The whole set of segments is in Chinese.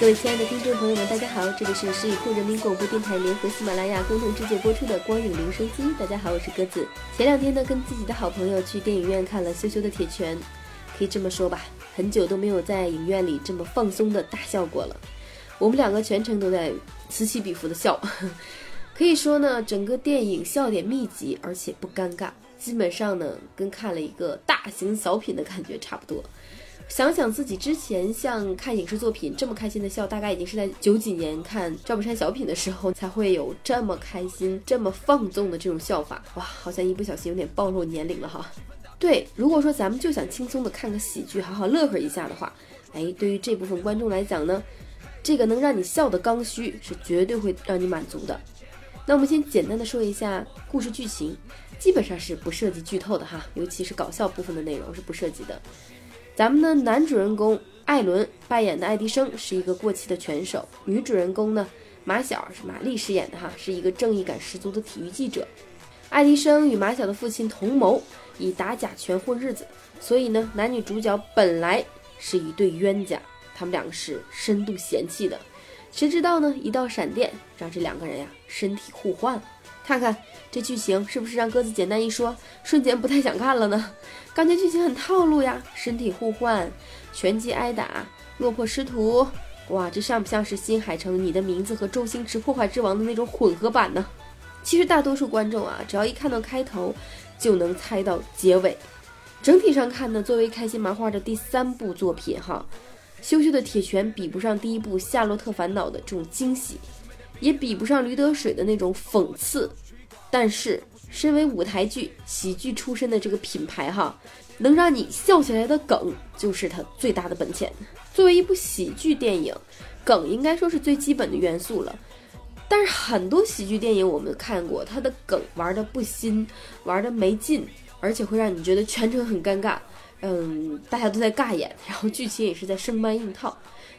各位亲爱的听众朋友们，大家好，这里是十里铺人民广播电台联合喜马拉雅共同制作播出的《光影留声机》。大家好，我是鸽子。前两天呢，跟自己的好朋友去电影院看了《羞羞的铁拳》，可以这么说吧，很久都没有在影院里这么放松的大笑过了。我们两个全程都在此起彼伏的笑，可以说呢，整个电影笑点密集，而且不尴尬，基本上呢，跟看了一个大型小品的感觉差不多。想想自己之前像看影视作品这么开心的笑，大概已经是在九几年看赵本山小品的时候才会有这么开心、这么放纵的这种笑法。哇，好像一不小心有点暴露年龄了哈。对，如果说咱们就想轻松的看个喜剧，好好乐呵一下的话，哎，对于这部分观众来讲呢，这个能让你笑的刚需是绝对会让你满足的。那我们先简单的说一下故事剧情，基本上是不涉及剧透的哈，尤其是搞笑部分的内容是不涉及的。咱们的男主人公艾伦扮演的爱迪生是一个过气的拳手，女主人公呢马小是马丽饰演的哈，是一个正义感十足的体育记者。爱迪生与马小的父亲同谋，以打假拳混日子，所以呢男女主角本来是一对冤家，他们两个是深度嫌弃的。谁知道呢一道闪电让这两个人呀身体互换了。看看这剧情是不是让鸽子简单一说，瞬间不太想看了呢？感觉剧情很套路呀，身体互换，拳击挨打，落魄师徒，哇，这像不像是新海诚《你的名字》和周星驰《破坏之王》的那种混合版呢？其实大多数观众啊，只要一看到开头，就能猜到结尾。整体上看呢，作为开心麻花的第三部作品哈，《羞羞的铁拳》比不上第一部《夏洛特烦恼》的这种惊喜。也比不上驴得水的那种讽刺，但是身为舞台剧喜剧出身的这个品牌哈，能让你笑起来的梗就是它最大的本钱。作为一部喜剧电影，梗应该说是最基本的元素了。但是很多喜剧电影我们看过，它的梗玩的不新，玩的没劲，而且会让你觉得全程很尴尬。嗯，大家都在尬演，然后剧情也是在生搬硬套。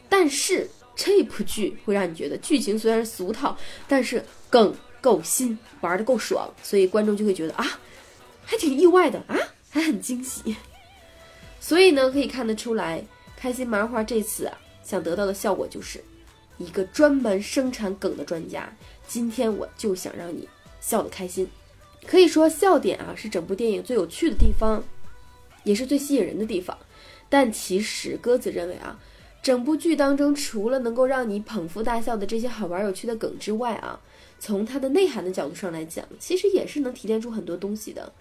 但是。这部剧会让你觉得剧情虽然俗套，但是梗够新，玩的够爽，所以观众就会觉得啊，还挺意外的啊，还很惊喜。所以呢，可以看得出来，开心麻花这次啊，想得到的效果就是一个专门生产梗的专家。今天我就想让你笑得开心，可以说笑点啊是整部电影最有趣的地方，也是最吸引人的地方。但其实鸽子认为啊。整部剧当中，除了能够让你捧腹大笑的这些好玩有趣的梗之外啊，从它的内涵的角度上来讲，其实也是能提炼出很多东西的。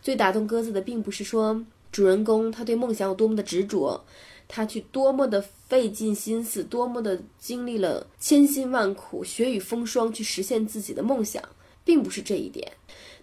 最打动鸽子的，并不是说主人公他对梦想有多么的执着，他去多么的费尽心思，多么的经历了千辛万苦、雪雨风霜去实现自己的梦想，并不是这一点。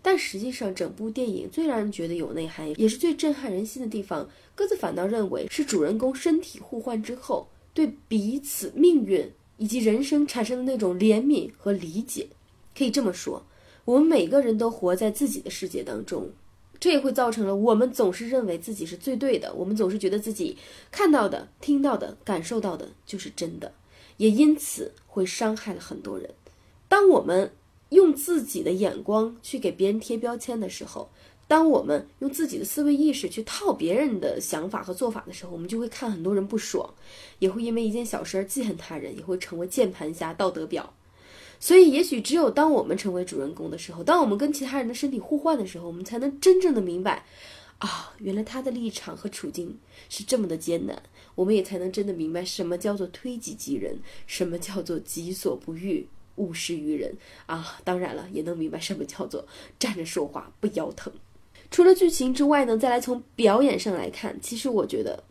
但实际上，整部电影最让人觉得有内涵，也是最震撼人心的地方，鸽子反倒认为是主人公身体互换之后，对彼此命运以及人生产生的那种怜悯和理解。可以这么说，我们每个人都活在自己的世界当中，这也会造成了我们总是认为自己是最对的，我们总是觉得自己看到的、听到的、感受到的就是真的，也因此会伤害了很多人。当我们。用自己的眼光去给别人贴标签的时候，当我们用自己的思维意识去套别人的想法和做法的时候，我们就会看很多人不爽，也会因为一件小事而记恨他人，也会成为键盘侠、道德婊。所以，也许只有当我们成为主人公的时候，当我们跟其他人的身体互换的时候，我们才能真正的明白，啊，原来他的立场和处境是这么的艰难，我们也才能真的明白什么叫做推己及人，什么叫做己所不欲。勿施于人啊！当然了，也能明白什么叫做站着说话不腰疼。除了剧情之外呢，再来从表演上来看，其实我觉得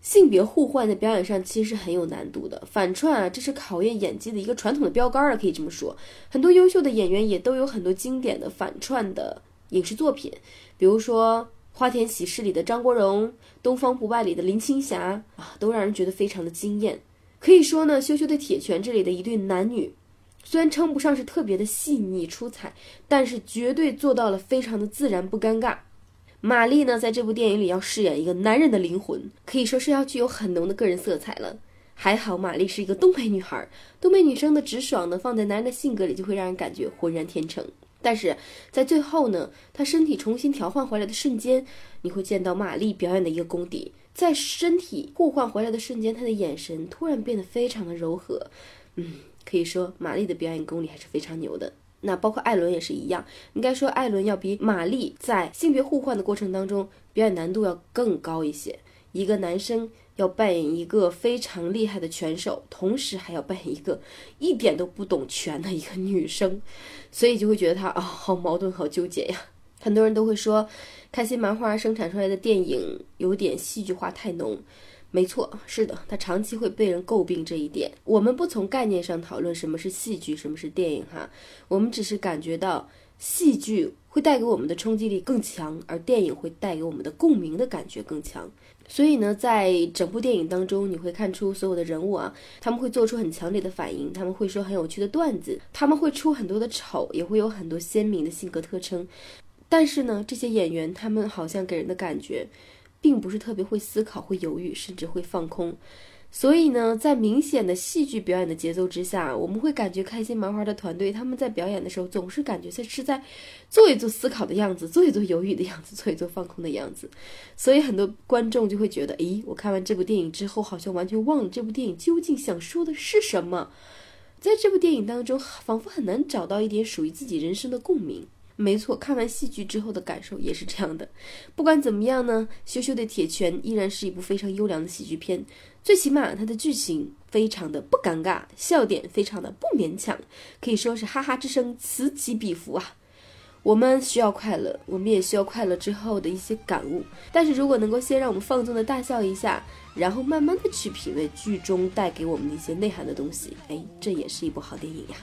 性别互换在表演上其实是很有难度的。反串啊，这是考验演技的一个传统的标杆了，可以这么说。很多优秀的演员也都有很多经典的反串的影视作品，比如说《花田喜事》里的张国荣，《东方不败》里的林青霞啊，都让人觉得非常的惊艳。可以说呢，《羞羞的铁拳》这里的一对男女，虽然称不上是特别的细腻出彩，但是绝对做到了非常的自然不尴尬。玛丽呢，在这部电影里要饰演一个男人的灵魂，可以说是要具有很浓的个人色彩了。还好玛丽是一个东北女孩，东北女生的直爽呢，放在男人的性格里就会让人感觉浑然天成。但是在最后呢，她身体重新调换回来的瞬间，你会见到玛丽表演的一个功底。在身体互换回来的瞬间，他的眼神突然变得非常的柔和。嗯，可以说玛丽的表演功力还是非常牛的。那包括艾伦也是一样，应该说艾伦要比玛丽在性别互换的过程当中表演难度要更高一些。一个男生要扮演一个非常厉害的拳手，同时还要扮演一个一点都不懂拳的一个女生，所以就会觉得他啊，好矛盾，好纠结呀。很多人都会说，开心麻花生产出来的电影有点戏剧化太浓。没错，是的，它长期会被人诟病这一点。我们不从概念上讨论什么是戏剧，什么是电影，哈，我们只是感觉到戏剧会带给我们的冲击力更强，而电影会带给我们的共鸣的感觉更强。所以呢，在整部电影当中，你会看出所有的人物啊，他们会做出很强烈的反应，他们会说很有趣的段子，他们会出很多的丑，也会有很多鲜明的性格特征。但是呢，这些演员他们好像给人的感觉，并不是特别会思考、会犹豫，甚至会放空。所以呢，在明显的戏剧表演的节奏之下，我们会感觉开心麻花的团队他们在表演的时候，总是感觉在是在做一做思考的样子，做一做犹豫的样子，做一做放空的样子。所以很多观众就会觉得，咦，我看完这部电影之后，好像完全忘了这部电影究竟想说的是什么。在这部电影当中，仿佛很难找到一点属于自己人生的共鸣。没错，看完戏剧之后的感受也是这样的。不管怎么样呢，羞羞的铁拳依然是一部非常优良的喜剧片。最起码它的剧情非常的不尴尬，笑点非常的不勉强，可以说是哈哈之声此起彼伏啊。我们需要快乐，我们也需要快乐之后的一些感悟。但是如果能够先让我们放纵的大笑一下，然后慢慢的去品味剧中带给我们的一些内涵的东西，哎，这也是一部好电影呀。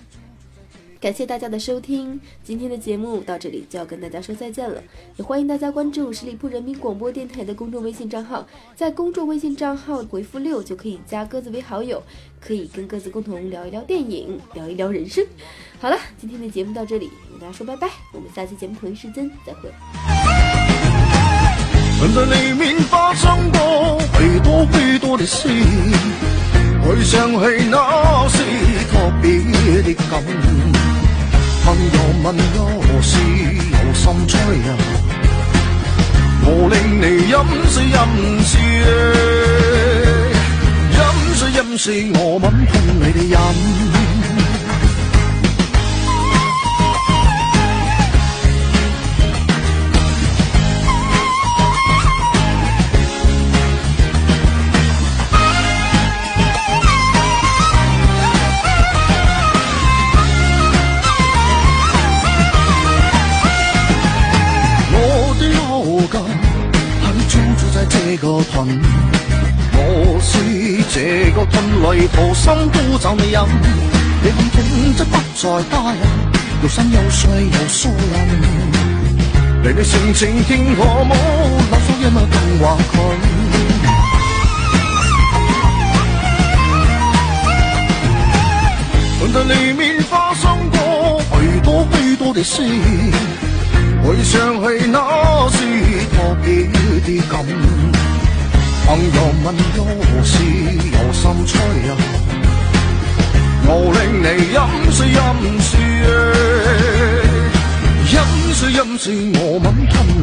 感谢大家的收听，今天的节目到这里就要跟大家说再见了。也欢迎大家关注十里铺人民广播电台的公众微信账号，在公众微信账号回复六就可以加鸽子为好友，可以跟鸽子共同聊一聊电影，聊一聊人生。好了，今天的节目到这里，跟大家说拜拜，我们下期节目同一时间再会。朋友问何事有心吹啊？我令你饮水饮水，饮水饮水，我吻碰你的饮。个盾里掏心都找你饮。你看痛则不再打人，又生又碎又疏人。你你性情听我舞，老少一物更话佢。看在里面发生过许多许多的事。回想起那时特别的感，朋友问何事有心吹啊？我令你饮水饮水，饮水饮水，我吻吞你的饮。